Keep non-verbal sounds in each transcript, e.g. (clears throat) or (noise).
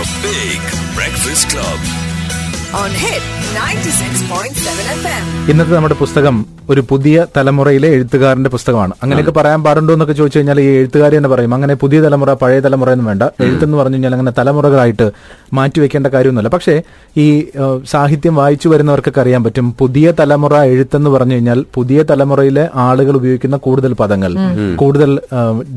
The Big Breakfast Club. on Hit 96.7 FM. ഇന്നത്തെ നമ്മുടെ പുസ്തകം ഒരു പുതിയ തലമുറയിലെ എഴുത്തുകാരന്റെ പുസ്തകമാണ് അങ്ങനെയൊക്കെ പറയാൻ പാടുണ്ടോ എന്നൊക്കെ ചോദിച്ചു കഴിഞ്ഞാൽ ഈ എഴുത്തുകാരി തന്നെ പറയും അങ്ങനെ പുതിയ തലമുറ പഴയ തലമുറ എന്ന് വേണ്ട എഴുത്തെന്ന് പറഞ്ഞു കഴിഞ്ഞാൽ അങ്ങനെ തലമുറകളായിട്ട് മാറ്റിവെക്കേണ്ട കാര്യമൊന്നുമല്ല. പക്ഷേ ഈ സാഹിത്യം വായിച്ചു വരുന്നവർക്കൊക്കെ അറിയാൻ പറ്റും. പുതിയ തലമുറ എഴുത്തെന്ന് പറഞ്ഞു കഴിഞ്ഞാൽ പുതിയ തലമുറയിലെ ആളുകൾ ഉപയോഗിക്കുന്ന കൂടുതൽ പദങ്ങൾ കൂടുതൽ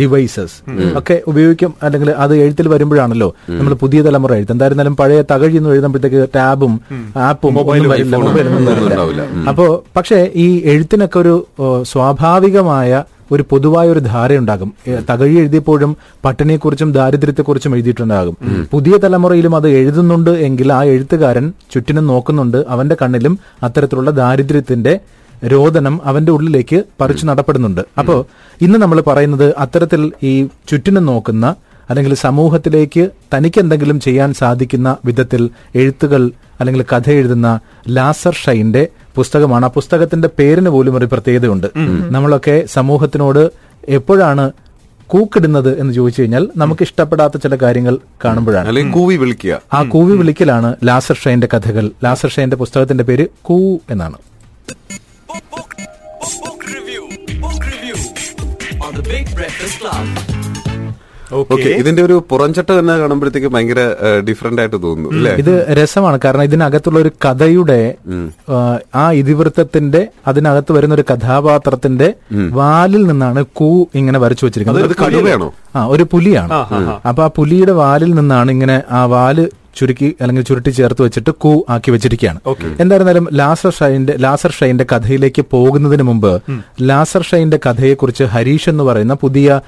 ഡിവൈസസ് ഒക്കെ ഉപയോഗിക്കും. അല്ലെങ്കിൽ അത് എഴുത്തിൽ വരുമ്പോഴാണല്ലോ നമ്മൾ പുതിയ തലമുറ എഴുത്ത്. എന്തായിരുന്നാലും പഴയ തകഴി എന്ന് എഴുതുമ്പോഴത്തേക്ക് ടാബും ആപ്പും മൊബൈലും വരില്ല അപ്പോ പക്ഷേ ഈ എഴുത്തിനൊക്കെ ഒരു സ്വാഭാവികമായ ഒരു പൊതുവായ ഒരു ധാരയുണ്ടാകും തകഴി എഴുതിയപ്പോഴും പട്ടിണിയെക്കുറിച്ചും ദാരിദ്ര്യത്തെക്കുറിച്ചും എഴുതിയിട്ടുണ്ടാകും. പുതിയ തലമുറയിലും അത് എഴുതുന്നുണ്ട് എങ്കിൽ ആ എഴുത്തുകാരൻ ചുറ്റിനും നോക്കുന്നുണ്ട്. അവന്റെ കണ്ണിലും അത്തരത്തിലുള്ള ദാരിദ്ര്യത്തിന്റെ രോദനം അവന്റെ ഉള്ളിലേക്ക് പറിച്ചു നടപ്പെടുന്നുണ്ട്. അപ്പോ ഇന്ന് നമ്മൾ പറയുന്നത് അത്തരത്തിൽ ഈ ചുറ്റിനും നോക്കുന്ന അല്ലെങ്കിൽ സമൂഹത്തിലേക്ക് തനിക്ക് എന്തെങ്കിലും ചെയ്യാൻ സാധിക്കുന്ന വിധത്തിൽ എഴുത്തുകൾ അല്ലെങ്കിൽ കഥ എഴുതുന്ന ലാസർ ഷൈന്റെ പുസ്തകമാണ്. ആ പുസ്തകത്തിന്റെ പേരിന് പോലും ഒരു പ്രത്യേകതയുണ്ട്. നമ്മളൊക്കെ സമൂഹത്തിനോട് എപ്പോഴാണ് കൂക്കിടുന്നത് എന്ന് ചോദിച്ചു കഴിഞ്ഞാൽ നമുക്ക് ഇഷ്ടപ്പെടാത്ത ചില കാര്യങ്ങൾ കാണുമ്പോഴാണ്. കൂവി വിളിക്കുക. ആ കൂവി വിളിക്കലാണ് ലാസർ ഷൈന്റെ കഥകൾ. ലാസർ ഷൈന്റെ പുസ്തകത്തിന്റെ പേര് കൂ എന്നാണ്. On the Big Breakfast Club. Okay. ഇതിന്റെ ഒരു പുറംചട്ട തന്നെ കാണുമ്പോഴത്തേക്ക് ഭയങ്കര ഡിഫറെന്റ് ആയിട്ട് തോന്നുന്നു അല്ലേ? ഇത് രസമാണ്. കാരണം ഇതിനകത്തുള്ള ഒരു കഥയുടെ ആ, ഇതിവൃത്തത്തിന്റെ അതിനകത്ത് വരുന്ന ഒരു കഥാപാത്രത്തിന്റെ വാലിൽ നിന്നാണ് കൂ ഇങ്ങനെ വരച്ചു വെച്ചിരിക്കുന്നത്. ആ ഒരു പുലിയാണ്. അപ്പൊ ആ പുലിയുടെ വാലിൽ നിന്നാണ് ഇങ്ങനെ ആ വാൽ ചുരുക്കി അല്ലെങ്കിൽ ചുരുട്ടി ചേർത്ത് വെച്ചിട്ട് കൂ ആക്കി വെച്ചിരിക്കുകയാണ്. എന്തായിരുന്നാലും ലാസർ ഷൈന്റെ ലാസർ ഷൈന്റെ കഥയിലേക്ക് പോകുന്നതിന് മുമ്പ് ലാസർ ഷൈന്റെ കഥയെക്കുറിച്ച് ഹരീഷ് എന്ന് പറയുന്ന പുതിയ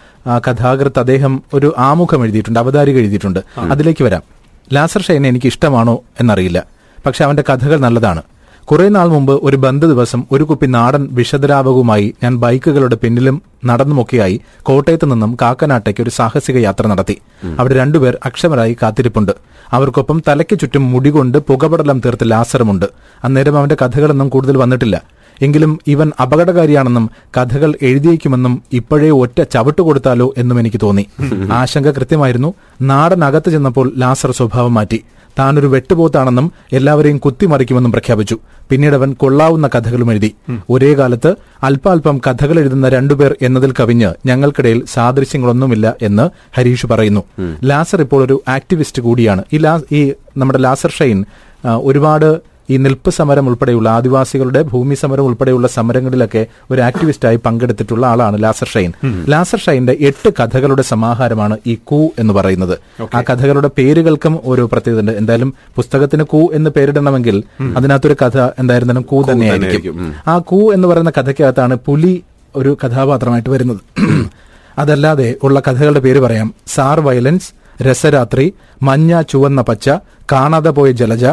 കഥാകൃത്ത് അദ്ദേഹം ഒരു ആമുഖം എഴുതിയിട്ടുണ്ട് അവതാരിക എഴുതിയിട്ടുണ്ട്. അതിലേക്ക് വരാം. ലാസർ ഷൈനെ എനിക്ക് ഇഷ്ടമാണോ എന്നറിയില്ല. പക്ഷെ അവന്റെ കഥകൾ നല്ലതാണ്. കുറെ നാൾ മുമ്പ് ഒരു ബന്ധ ദിവസം ഒരു കുപ്പി നാടൻ വിഷദ്രാവകവുമായി ഞാൻ ബൈക്കുകളുടെ പിന്നിലും നടന്നുമൊക്കെയായി കോട്ടയത്ത് നിന്നും കാക്കനാട്ടേക്ക് ഒരു സാഹസിക യാത്ര നടത്തി. അവിടെ രണ്ടുപേർ അക്ഷമരായി കാത്തിരിപ്പുണ്ട്. അവർക്കൊപ്പം തലയ്ക്ക് ചുറ്റും മുടികൊണ്ട് പുകപടലം തീർത്ത് ലാസറുമുണ്ട്. അന്നേരം അവന്റെ കഥകളൊന്നും കൂടുതൽ വന്നിട്ടില്ല. എങ്കിലും ഇവൻ അപകടകാരിയാണെന്നും കഥകൾ എഴുതിയേക്കുമെന്നും ഇപ്പോഴേ ഒറ്റ ചവിട്ട് കൊടുത്താലോ എന്നും എനിക്ക് തോന്നി. ആശങ്ക കൃത്യമായിരുന്നു. നാടനകത്ത് ചെന്നപ്പോൾ ലാസർ സ്വഭാവം മാറ്റി. താനൊരു വെട്ടുപോത്താണെന്നും എല്ലാവരെയും കുത്തിമറിക്കുമെന്നും പ്രഖ്യാപിച്ചു. പിന്നീട് അവൻ കൊള്ളാവുന്ന കഥകളും എഴുതി. ഒരേ കാലത്ത് അല്പാൽപം കഥകൾ എഴുതുന്ന രണ്ടുപേർ എന്നതിൽ കവിഞ്ഞ് ഞങ്ങൾക്കിടയിൽ സാദൃശ്യങ്ങളൊന്നുമില്ല എന്ന് ഹരീഷ് പറയുന്നു. ലാസർ ഇപ്പോൾ ഒരു ആക്ടിവിസ്റ്റ് കൂടിയാണ്. ഈ നമ്മുടെ ലാസർ ഷൈൻ ഒരുപാട് ഈ നിൽപ്പ് സമരം ഉൾപ്പെടെയുള്ള ആദിവാസികളുടെ ഭൂമി സമരം ഉൾപ്പെടെയുള്ള സമരങ്ങളിലൊക്കെ ഒരു ആക്ടിവിസ്റ്റായി പങ്കെടുത്തിട്ടുള്ള ആളാണ് ലാസർ ഷൈൻ. ലാസർ ഷൈന്റെ എട്ട് കഥകളുടെ സമാഹാരമാണ് ഈ കൂ എന്ന് പറയുന്നത്. ആ കഥകളുടെ പേരുകൾക്കും ഒരു പ്രത്യേകത ഉണ്ട് എന്തായാലും പുസ്തകത്തിന് കൂ എന്ന് പേരിടണമെങ്കിൽ അതിനകത്തൊരു കഥ എന്തായിരുന്നാലും കൂ തന്നെയായിരിക്കും. ആ കൂ എന്ന് പറയുന്ന കഥയ്ക്കകത്താണ് പുലി ഒരു കഥാപാത്രമായിട്ട് വരുന്നത്. (clears throat) അതല്ലാതെ ഉള്ള കഥകളുടെ പേര് പറയാം. സാർ വയലൻസ് രസരാത്രി മഞ്ഞ ചുവന്ന പച്ച കാണാതെ പോയ ജലജ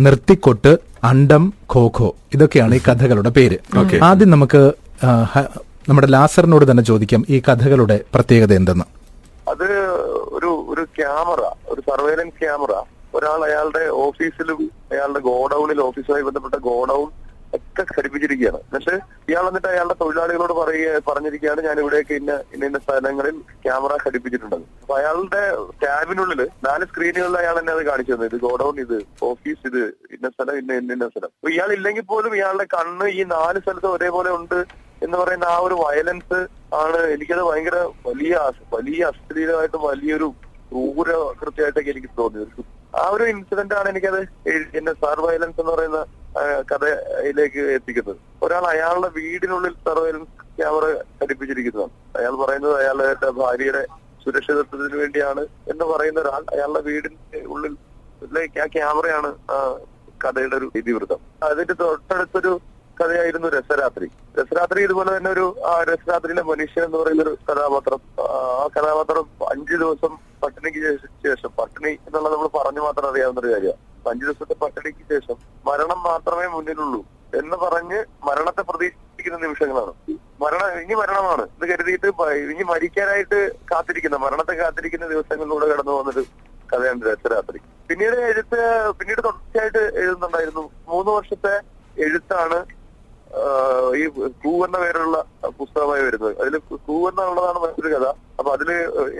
നിർത്തിക്കൊട്ട് അണ്ടം ഖോഖോ. ഇതൊക്കെയാണ് ഈ കഥകളുടെ പേര്. ആദ്യം നമുക്ക് നമ്മുടെ ലാസറിനോട് തന്നെ ചോദിക്കാം ഈ കഥകളുടെ പ്രത്യേകത എന്തെന്ന്? അത് ഒരു ഒരു ക്യാമറ ഒരു സർവേലൻസ് ക്യാമറ. ഒരാൾ അയാളുടെ ഓഫീസിലും അയാളുടെ ഗോഡൌണിൽ ഓഫീസുമായി ബന്ധപ്പെട്ട ഗോഡൌൺ ഒക്കെ ഘടിപ്പിച്ചിരിക്കുകയാണ്. എന്നിട്ട് ഇയാൾ എന്നിട്ട് അയാളുടെ തൊഴിലാളികളോട് പറയുക പറഞ്ഞിരിക്കുകയാണ് ഞാൻ ഇവിടെയൊക്കെ ഇന്ന ഇന്ന ഇന്ന സ്ഥലങ്ങളിൽ ക്യാമറ ഘടിപ്പിച്ചിട്ടുണ്ടെന്ന് അപ്പൊ അയാളുടെ ക്യാബിനുള്ളിൽ നാല് സ്ക്രീനുകളിൽ അയാൾ എന്നെ അത് കാണിച്ചു തന്നു. ഇത് ഗോഡൌൺ ഇത് ഓഫീസ് ഇത് ഇന്ന സ്ഥലം ഇന്ന ഇന്ന ഇന്ന സ്ഥലം. അപ്പൊ ഇയാൾ ഇല്ലെങ്കിൽ പോലും ഇയാളുടെ കണ്ണ് ഈ നാല് സ്ഥലത്ത് ഒരേപോലെ ഉണ്ട് എന്ന് പറയുന്ന ആ ഒരു വയലൻസ് ആണ് എനിക്കത് ഭയങ്കര വലിയ വലിയ അശ്ലീലമായിട്ടും വലിയൊരു ക്രൂര കൃത്യമായിട്ടൊക്കെ എനിക്ക് തോന്നിയത്. ആ ഒരു ഇൻസിഡന്റ് ആണ് എനിക്കത് എന്നെ സർവൈലൻസ് എന്ന് പറയുന്ന കഥയിലേക്ക് എത്തിക്കുന്നത്. ഒരാൾ അയാളുടെ വീടിനുള്ളിൽ സർവൈലൻസ് ക്യാമറ ഘടിപ്പിച്ചിരിക്കുന്നതാണ്. അയാൾ പറയുന്നത് അയാളുടെ ഭാര്യയുടെ സുരക്ഷിതത്വത്തിന് വേണ്ടിയാണ് എന്ന് പറയുന്ന ഒരാൾ അയാളുടെ വീടിന്റെ ഉള്ളിൽ ആ ക്യാമറയാണ് കഥയുടെ ഒരു ഇതിവൃത്തം. അതിന്റെ തൊട്ടടുത്തൊരു കഥയായിരുന്നു രസരാത്രി. രസരാത്രി ഇതുപോലെ തന്നെ ഒരു ആ രസരാത്രിയിലെ മനുഷ്യൻ എന്ന് പറയുന്ന ഒരു കഥാപാത്രം ആ കഥാപാത്രം അഞ്ചു ദിവസം പട്ടിണിക്ക് ശേഷം- പട്ടിണി എന്നുള്ളത് നമ്മൾ പറഞ്ഞു മാത്രം അറിയാവുന്ന ഒരു കാര്യമാണ് അഞ്ചു ദിവസത്തെ പട്ടിണിക്ക് ശേഷം മരണം മാത്രമേ മുന്നിലുള്ളൂ എന്ന് പറഞ്ഞ് മരണത്തെ പ്രതീക്ഷിക്കുന്ന നിമിഷങ്ങളാണ്. മരണം ഇനി മരണമാണ് എന്ന് കരുതിയിട്ട് ഇനി മരിക്കാനായിട്ട് കാത്തിരിക്കുന്ന മരണത്തെ കാത്തിരിക്കുന്ന ദിവസങ്ങളിലൂടെ കടന്നു പോകുന്നൊരു കഥയാണ് രസരാത്രി പിന്നീട് എഴുത്ത് പിന്നീട് തുടർച്ചയായിട്ട് എഴുതുന്നുണ്ടായിരുന്നു മൂന്ന് വർഷത്തെ എഴുത്താണ് ആ, ഈ കൂ എന്ന പേരുള്ള പുസ്തകമായി വരുന്നത് അതിൽ കൂ എന്നുള്ളതാണ് മറ്റൊരു കഥ അപ്പൊ അതിൽ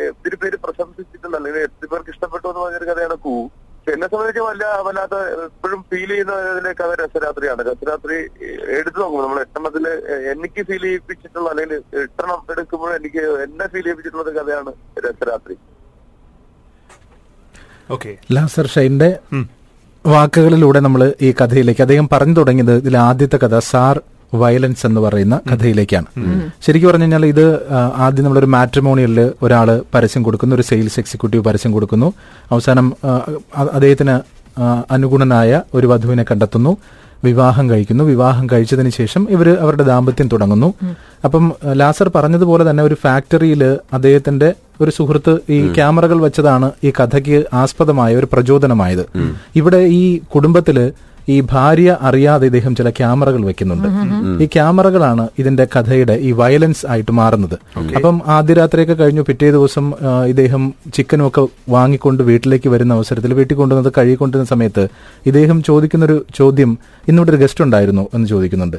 ഒത്തിരി പേര് പ്രശംസിച്ചിട്ടുണ്ട് അല്ലെങ്കിൽ ഒത്തിരി പേർക്ക് ഇഷ്ടപ്പെട്ടു എന്ന് പറഞ്ഞൊരു കഥയാണ് കൂ പക്ഷെ എന്നെ സംബന്ധിച്ച് വല്ല വല്ലാത്ത എപ്പോഴും ഫീൽ ചെയ്യുന്ന ഇതിലെ കഥ രസരാത്രിയാണ് രാത്രി എടുത്തു നോക്കുമ്പോൾ നമ്മൾ എട്ടെണ്ണത്തിൽ എനിക്ക് ഫീൽ ചെയ്യിപ്പിച്ചിട്ടുള്ള അല്ലെങ്കിൽ എട്ടെണ്ണം എടുക്കുമ്പോൾ എനിക്ക് എന്നെ ഫീൽ ചെയ്യിപ്പിച്ചിട്ടുള്ള ഒരു കഥയാണ് രക്തരാത്രി ഓക്കെ. ലാസർ ഷൈന്റെ വാക്കുകളിലൂടെ നമ്മൾ ഈ കഥയിലേക്ക് അദ്ദേഹം പറഞ്ഞു തുടങ്ങിയത് ഇതിൽ ആദ്യത്തെ കഥ സാർ വയലൻസ് എന്ന് പറയുന്ന കഥയിലേക്കാണ്. ശരിക്കും പറഞ്ഞു കഴിഞ്ഞാൽ ഇത് ആദ്യം നമ്മളൊരു മാട്രിമോണിയലിൽ ഒരാൾ പരസ്യം കൊടുക്കുന്നു ഒരു സെയിൽസ് എക്സിക്യൂട്ടീവ് പരസ്യം കൊടുക്കുന്നു. അവസാനം അദ്ദേഹത്തിന് അനുഗുണനായ ഒരു വധുവിനെ കണ്ടെത്തുന്നു. വിവാഹം കഴിക്കുന്നു. വിവാഹം കഴിച്ചതിന് ശേഷം ഇവർ അവരുടെ ദാമ്പത്യം തുടങ്ങുന്നു. അപ്പം ലാസർ പറഞ്ഞതുപോലെ തന്നെ ഒരു ഫാക്ടറിയിൽ അദ്ദേഹത്തിന്റെ ഒരു സുഹൃത്ത് ഈ ക്യാമറകൾ വെച്ചതാണ് ഈ കഥയ്ക്ക് ആസ്പദമായ ഒരു പ്രചോദനമായത്. ഇവിടെ ഈ കുടുംബത്തിൽ ഈ ഭാര്യ അറിയാതെ ഇദ്ദേഹം ചില ക്യാമറകൾ വെക്കുന്നുണ്ട്. ഈ ക്യാമറകളാണ് ഇതിന്റെ കഥയുടെ ഈ വയലൻസ് ആയിട്ട് മാറുന്നത്. അപ്പം ആദ്യ രാത്രിയൊക്കെ കഴിഞ്ഞു പിറ്റേ ദിവസം ഇദ്ദേഹം ചിക്കനും ഒക്കെ വാങ്ങിക്കൊണ്ട് വീട്ടിലേക്ക് വരുന്ന അവസരത്തിൽ വീട്ടിൽ കൊണ്ടുവന്നത് കഴുകിക്കൊണ്ടിരുന്ന സമയത്ത് ഇദ്ദേഹം ചോദിക്കുന്ന ഒരു ചോദ്യം ഇന്നിവിടെ ഒരു ഗസ്റ്റ് ഉണ്ടായിരുന്നു? എന്ന് ചോദിക്കുന്നുണ്ട്.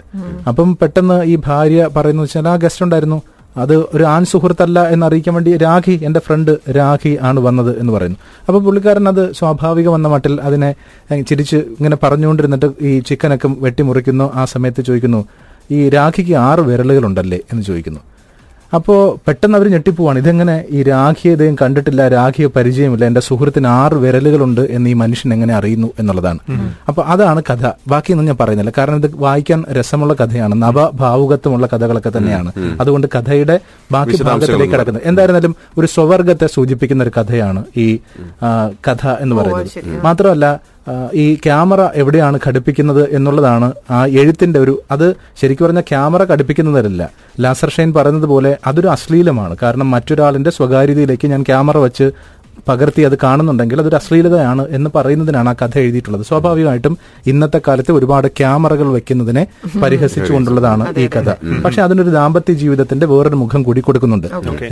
അപ്പം പെട്ടെന്ന് ഈ ഭാര്യ പറയുന്നു വെച്ചാൽ ആ ഗസ്റ്റ് ഉണ്ടായിരുന്നു. അത് ഒരു ആൺ സുഹൃത്തല്ല എന്നറിയിക്കാൻ വേണ്ടി രാഖി എന്റെ ഫ്രണ്ട് രാഖി ആണ് വന്നത് എന്ന് പറയുന്നു. അപ്പൊ പുള്ളിക്കാരൻ അത് സ്വാഭാവികം വന്ന മട്ടിൽ അതിനെ ചിരിച്ച് ഇങ്ങനെ പറഞ്ഞുകൊണ്ടിരുന്നിട്ട് ഈ ചിക്കനൊക്കെ വെട്ടിമുറിക്കുന്നു. ആ സമയത്ത് ചോദിക്കുന്നു ഈ രാഖിക്ക് ആറ് വിരലുകളുണ്ടല്ലേ? എന്ന് ചോദിക്കുന്നു. അപ്പോ പെട്ടെന്ന് അവർ ഞെട്ടിപ്പോവാണ്. ഇതെങ്ങനെ ഈ രാഖിയെ ഇദ്ദേഹം കണ്ടിട്ടില്ല രാഖിയെ പരിചയമില്ല എന്റെ സുഹൃത്തിന് ആറ് വിരലുകളുണ്ട് എന്ന് ഈ മനുഷ്യൻ എങ്ങനെ അറിയുന്നു എന്നുള്ളതാണ്. അപ്പൊ അതാണ് കഥ. ബാക്കിയൊന്നും ഞാൻ പറയുന്നില്ല. കാരണം ഇത് വായിക്കാൻ രസമുള്ള കഥയാണ്. നവഭാവുകത്വമുള്ള കഥകളൊക്കെ തന്നെയാണ്. അതുകൊണ്ട് കഥയുടെ ബാക്കി ഭാഗത്തിലേക്ക് കിടക്കുന്നത്. എന്തായിരുന്നാലും ഒരു സ്വവർഗത്തെ സൂചിപ്പിക്കുന്ന ഒരു കഥയാണ് ഈ കഥ എന്ന് പറയുന്നത്. മാത്രമല്ല ഈ ക്യാമറ എവിടെയാണ് ഘടിപ്പിക്കുന്നത് എന്നുള്ളതാണ് ആ എഴുത്തിന്റെ ഒരു അത് ശരിക്കും പറഞ്ഞാൽ ക്യാമറ ഘടിപ്പിക്കുന്നതല്ല ലാസർ ഷൈൻ പറയുന്നത് പോലെ അതൊരു അശ്ലീലമാണ്. കാരണം മറ്റൊരാളിന്റെ സ്വകാര്യതയിലേക്ക് ഞാൻ ക്യാമറ വെച്ച് പകർത്തി അത് കാണുന്നുണ്ടെങ്കിൽ അതൊരു അശ്ലീലതയാണ് എന്ന് പറയുന്നതിനാണ് ആ കഥ എഴുതിയിട്ടുള്ളത്. സ്വാഭാവികമായിട്ടും ഇന്നത്തെ കാലത്ത് ഒരുപാട് ക്യാമറകൾ വെക്കുന്നതിനെ പരിഹസിച്ചുകൊണ്ടുള്ളതാണ് ഈ കഥ. പക്ഷെ അതിനൊരു ദാമ്പത്യ ജീവിതത്തിന്റെ വേറൊരു മുഖം കൂടി കൊടുക്കുന്നുണ്ട്.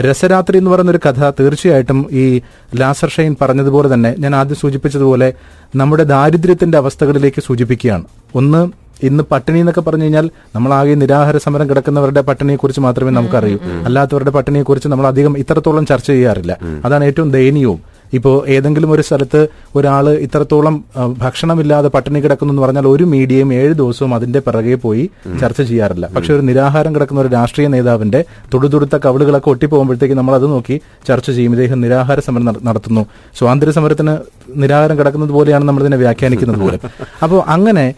രസരാത്രി എന്ന് പറയുന്ന ഒരു കഥ തീർച്ചയായിട്ടും ഈ ലാസർ ഷെയ്ൻ പറഞ്ഞതുപോലെ തന്നെ ഞാൻ ആദ്യം സൂചിപ്പിച്ചതുപോലെ നമ്മുടെ ദാരിദ്ര്യത്തിന്റെ അവസ്ഥകളിലേക്ക് സൂചിപ്പിക്കുകയാണ്. ഒന്ന് ഇന്ന് പട്ടിണി എന്നൊക്കെ പറഞ്ഞു കഴിഞ്ഞാൽ നമ്മൾ ആകെ നിരാഹാര സമരം കിടക്കുന്നവരുടെ പട്ടിണിയെ കുറിച്ച് മാത്രമേ നമുക്കറിയൂ. അല്ലാത്തവരുടെ പട്ടിണിയെ കുറിച്ച് നമ്മൾ അധികം ഇത്രത്തോളം ചർച്ച ചെയ്യാറില്ല. അതാണ് ഏറ്റവും ദയനീയവും. ഇപ്പോൾ ഏതെങ്കിലും ഒരു സ്ഥലത്ത് ഒരാൾ ഇത്രത്തോളം ഭക്ഷണമില്ലാതെ പട്ടിണി കിടക്കുന്നു എന്ന് പറഞ്ഞാൽ ഒരു മീഡിയയും ഏഴ് ദിവസവും അതിന്റെ പിറകെ പോയി ചർച്ച ചെയ്യാറില്ല. പക്ഷെ ഒരു നിരാഹാരം കിടക്കുന്ന ഒരു രാഷ്ട്രീയ നേതാവിന്റെ തൊടുതുടുത്ത കവിളുകളൊക്കെ ഒട്ടിപ്പോകുമ്പോഴത്തേക്ക് നമ്മൾ അത് നോക്കി ചർച്ച ചെയ്യും. ഇദ്ദേഹം നിരാഹാര സമരം നട- നടത്തുന്നു. സ്വാതന്ത്ര്യ സമരത്തിന് നിരാഹാരം കിടക്കുന്നത് പോലെയാണ് നമ്മൾ ഇതിനെ വ്യാഖ്യാനിക്കുന്നത് പോലെ. (laughs) അപ്പോൾ അങ്ങനെ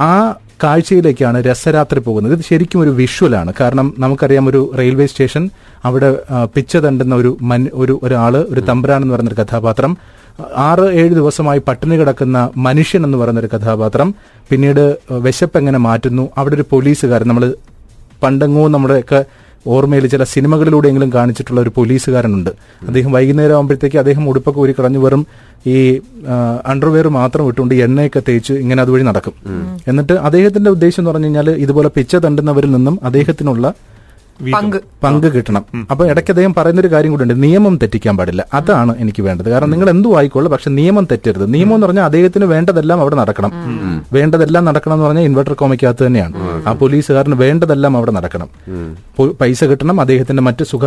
ആ കാഴ്ചയിലേക്കാണ് രസരാത്രി പോകുന്നത്. ഇത് ശരിക്കും ഒരു വിഷ്വലാണ്. കാരണം നമുക്കറിയാം ഒരു റെയിൽവേ സ്റ്റേഷൻ അവിടെ പിച്ച തണ്ടുന്ന ഒരു മൻ ഒരു ഒരാൾ ഒരു തമ്പുരാൻ എന്ന് പറയുന്ന ഒരു കഥാപാത്രം ആറ് ഏഴ് ദിവസമായി പട്ടിണി കിടക്കുന്ന മനുഷ്യൻ എന്ന് പറയുന്ന ഒരു കഥാപാത്രം പിന്നീട് വിശപ്പ് എങ്ങനെ മാറ്റുന്നു. അവിടെ ഒരു പോലീസുകാരൻ നമ്മൾ പണ്ടെങ്ങോ നമ്മുടെയൊക്കെ ഓർമ്മയിൽ ചില സിനിമകളിലൂടെയെങ്കിലും കാണിച്ചിട്ടുള്ള ഒരു പോലീസുകാരനുണ്ട്. അദ്ദേഹം വൈകുന്നേരം ആകുമ്പോഴത്തേക്ക് അദ്ദേഹം ഉടുപ്പൊക്കെ ഒരു കളഞ്ഞു വെറും ഈ അണ്ടർവെയർ മാത്രം ഇട്ടുകൊണ്ട് എണ്ണയൊക്കെ തേച്ച് ഇങ്ങനെ അതുവഴി നടക്കും. എന്നിട്ട് അദ്ദേഹത്തിന്റെ ഉദ്ദേശം എന്ന് പറഞ്ഞു കഴിഞ്ഞാൽ ഇതുപോലെ പിച്ച തണ്ടുന്നവരിൽ നിന്നും അദ്ദേഹത്തിനുള്ള പങ്ക്. പങ്ക് കിട്ടണം. അപ്പൊ ഇടയ്ക്ക് അദ്ദേഹം പറയുന്ന ഒരു കാര്യം കൂടെ ഉണ്ട് നിയമം തെറ്റിക്കാൻ പാടില്ല. അതാണ് എനിക്ക് വേണ്ടത്. കാരണം നിങ്ങൾ എന്തു ആയിക്കോളൂ പക്ഷെ നിയമം തെറ്റരുത്. നിയമം എന്ന് പറഞ്ഞാൽ അദ്ദേഹത്തിന് വേണ്ടതെല്ലാം അവിടെ നടക്കണം. വേണ്ടതെല്ലാം നടക്കണം എന്ന് പറഞ്ഞാൽ ഇൻവെർട്ടർ കോമയ്ക്കകത്ത് തന്നെയാണ്. ആ പോലീസുകാരന് വേണ്ടതെല്ലാം അവിടെ നടക്കണം. പൈസ കിട്ടണം അദ്ദേഹത്തിന്റെ മറ്റ് സുഖ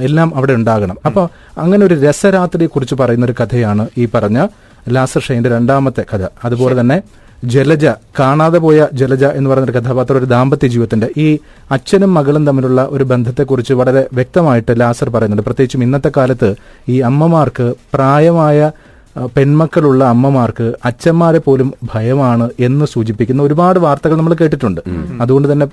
എല്ലാം അവിടെ ഉണ്ടാകണം. അപ്പൊ അങ്ങനെ ഒരു രസരാത്രിയെ കുറിച്ച് പറയുന്ന ഒരു കഥയാണ് ഈ പറഞ്ഞ ലാസർ ഷെയിന്റെ രണ്ടാമത്തെ കഥ. അതുപോലെ തന്നെ ജലജ കാണാതെ പോയ ജലജ എന്ന് പറയുന്ന ഒരു കഥാപാത്രം ഒരു ദാമ്പത്യ ജീവിതത്തിന്റെ ഈ അച്ഛനും മകളും തമ്മിലുള്ള ഒരു ബന്ധത്തെക്കുറിച്ച് വളരെ വ്യക്തമായിട്ട് ലാസർ പറയുന്നുണ്ട്. പ്രത്യേകിച്ചും ഇന്നത്തെ കാലത്ത് ഈ അമ്മമാർക്ക് പ്രായമായ പെൺമക്കളുള്ള അമ്മമാർക്ക് അച്ഛന്മാരെ പോലും ഭയമാണ് എന്ന് സൂചിപ്പിക്കുന്ന ഒരുപാട് വാർത്തകൾ നമ്മൾ കേട്ടിട്ടുണ്ട്. അതുകൊണ്ട് തന്നെ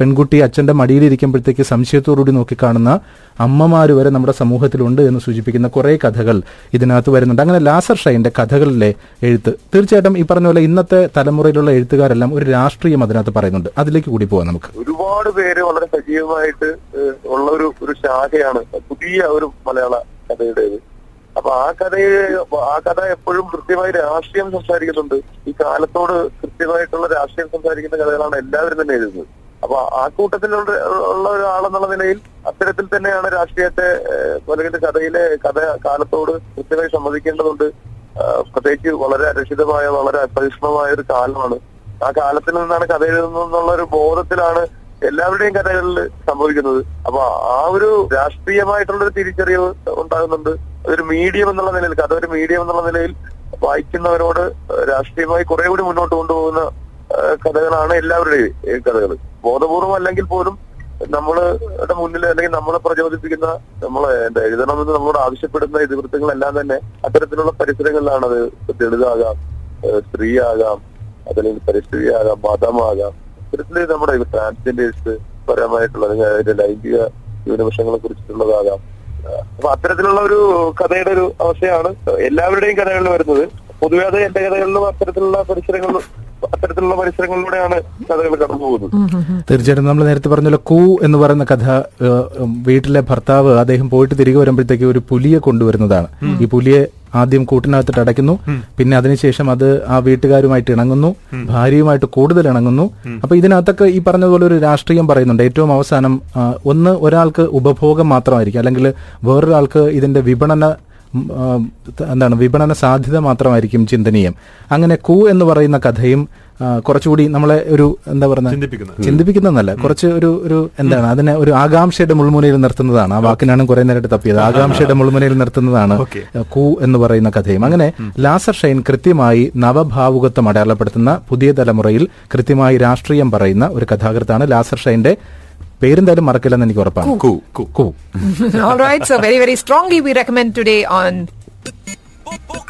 പെൺകുട്ടി അച്ഛന്റെ മടിയിലിരിക്കുമ്പോഴത്തേക്ക് സംശയത്തോടുകൂടി നോക്കിക്കാണുന്ന അമ്മമാര് വരെ നമ്മുടെ സമൂഹത്തിലുണ്ട് എന്ന് സൂചിപ്പിക്കുന്ന കുറെ കഥകൾ ഇതിനകത്ത് വരുന്നുണ്ട്. അങ്ങനെ ലാസർ ഷൈന്റെ കഥകളിലെ എഴുത്ത് തീർച്ചയായിട്ടും ഈ പറഞ്ഞ പോലെ ഇന്നത്തെ തലമുറയിലുള്ള എഴുത്തുകാരെല്ലാം ഒരു രാഷ്ട്രീയം അതിനകത്ത് പറയുന്നുണ്ട്. അതിലേക്ക് കൂടി പോവാം നമുക്ക്. ഒരുപാട് പേര് വളരെ സജീവമായിട്ട് ഉള്ള ഒരു ഒരു ശാഖയാണ് പുതിയ ഒരു മലയാള കഥയുടേത്. അപ്പൊ ആ കഥയെ ആ കഥ എപ്പോഴും കൃത്യമായി രാഷ്ട്രീയം സംസാരിക്കുന്നുണ്ട്. ഈ കാലത്തോട് കൃത്യമായിട്ടുള്ള രാഷ്ട്രീയം സംസാരിക്കുന്ന കഥകളാണ് എല്ലാവരും തന്നെ എഴുതുന്നത്. അപ്പൊ ആ കൂട്ടത്തിലുള്ള ഉള്ള ഒരാളെന്നുള്ള നിലയിൽ അത്തരത്തിൽ തന്നെയാണ് രാഷ്ട്രീയത്തെ കൊലകിന്റെ കഥയിലെ കഥ കാലത്തോട് കൃത്യമായി സമ്മതിക്കേണ്ടതുണ്ട് പ്രത്യേകിച്ച് വളരെ അരക്ഷിതമായ വളരെ അപരിഷ്ണമായ ഒരു കാലമാണ്. ആ കാലത്തിൽ നിന്നാണ് കഥ എഴുതുന്നത് എന്നുള്ള ഒരു ബോധത്തിലാണ് എല്ലാവരുടെയും കഥകളിൽ സംഭവിക്കുന്നത്. അപ്പൊ ആ ഒരു രാഷ്ട്രീയമായിട്ടുള്ള ഒരു തിരിച്ചറിവ് ഉണ്ടാകുന്നുണ്ട്. ഒരു മീഡിയം എന്നുള്ള നിലയിൽ കഥ ഒരു മീഡിയം എന്നുള്ള നിലയിൽ വായിക്കുന്നവരോട് രാഷ്ട്രീയമായി കുറെ കൂടി മുന്നോട്ട് കൊണ്ടുപോകുന്ന കഥകളാണ് എല്ലാവരുടെയും കഥകൾ ബോധപൂർവം അല്ലെങ്കിൽ പോലും നമ്മളുടെ മുന്നിൽ അല്ലെങ്കിൽ നമ്മളെ പ്രചോദിപ്പിക്കുന്ന നമ്മളെ എന്താ എഴുതണമെന്ന് നമ്മളോട് ആവശ്യപ്പെടുന്ന ഇതിവൃത്തങ്ങളെല്ലാം തന്നെ അത്തരത്തിലുള്ള പരിസരങ്ങളിലാണ് അത് ദളിതാകാം സ്ത്രീയാകാം അതല്ലെങ്കിൽ പരിസ്ഥിതിയാകാം മതമാകാം ഇത്തരത്തിൽ നമ്മുടെ ട്രാൻസ്ജെൻഡേഴ്സ് പരമായിട്ടുള്ള അതിന്റെ ലൈംഗിക ന്യൂനപക്ഷങ്ങളെ കുറിച്ചിട്ടുള്ളതാകാം. അപ്പൊ അത്തരത്തിലുള്ള ഒരു കഥയുടെ ഒരു അവസ്ഥയാണ് എല്ലാവരുടെയും കഥകളിൽ വരുന്നത്. പൊതുവേ അത് എന്റെ കഥകളിലും അത്തരത്തിലുള്ള പരിസരങ്ങളിലും അത്തരത്തിലുള്ള പരിസരങ്ങളിലൂടെയാണ് കഥകൾ കടന്നു പോകുന്നത് തീർച്ചയായിട്ടും നമ്മൾ നേരത്തെ പറഞ്ഞല്ലോ കൂ എന്ന് പറയുന്ന കഥ വീട്ടിലെ ഭർത്താവ് അദ്ദേഹം പോയിട്ട് തിരികെ വരുമ്പോഴത്തേക്ക് ഒരു പുലിയെ കൊണ്ടുവരുന്നതാണ്. ഈ പുലിയെ ആദ്യം കൂട്ടിനകത്തിട്ട് അടയ്ക്കുന്നു. പിന്നെ അതിനുശേഷം അത് ആ വീട്ടുകാരുമായിട്ട് ഇണങ്ങുന്നു. ഭാര്യയുമായിട്ട് കൂടുതൽ ഇണങ്ങുന്നു. അപ്പൊ ഇതിനകത്തൊക്കെ ഈ പറഞ്ഞതുപോലെ ഒരു രാഷ്ട്രീയം പറയുന്നുണ്ട്. ഏറ്റവും അവസാനം ഒന്ന് ഒരാൾക്ക് ഉപഭോഗം മാത്രമായിരിക്കും. അല്ലെങ്കിൽ വേറൊരാൾക്ക് ഇതിന്റെ വിപണന എന്താണ് വിപണന സാധ്യത മാത്രമായിരിക്കും ചിന്തനീയം. അങ്ങനെ കൂ എന്ന് പറയുന്ന കഥയും കുറച്ചുകൂടി നമ്മളെ ഒരു എന്താ പറയുക ചിന്തിപ്പിക്കുന്നത്. ചിന്തിപ്പിക്കുന്നതല്ല കുറച്ച് ഒരു ഒരു എന്താണ് അതിനെ ഒരു ആകാംക്ഷയുടെ മുൾമുനയിൽ നിർത്തുന്നതാണ്. ആ വാക്കിനാണ് കുറെ നേരമായിട്ട് തപ്പിയത്. ആകാംക്ഷയുടെ മുൾമുനയിൽ നിർത്തുന്നതാണ് കൂ എന്ന് പറയുന്ന കഥയും. അങ്ങനെ ലാസർ ഷൈൻ കൃത്യമായി നവഭാവുകത്വം അടയാളപ്പെടുത്തുന്ന പുതിയ തലമുറയിൽ കൃത്യമായി രാഷ്ട്രീയം പറയുന്ന ഒരു കഥാകൃത്താണ് ലാസർ ഷൈന്റെ പേരെന്തായാലും മറക്കില്ലെന്ന് എനിക്ക് ഉറപ്പാണ് കൂ കൂ All right, so very, very strongly we recommend today on Book, book, book,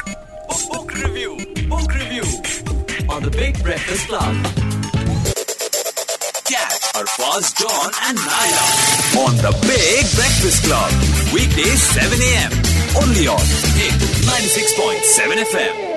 book review. Book review on the Big Breakfast Club. Catch Arfaz, John, and Naya on the Big Breakfast Club. Weekdays 7 a.m. Only on Hit 96.7 FM.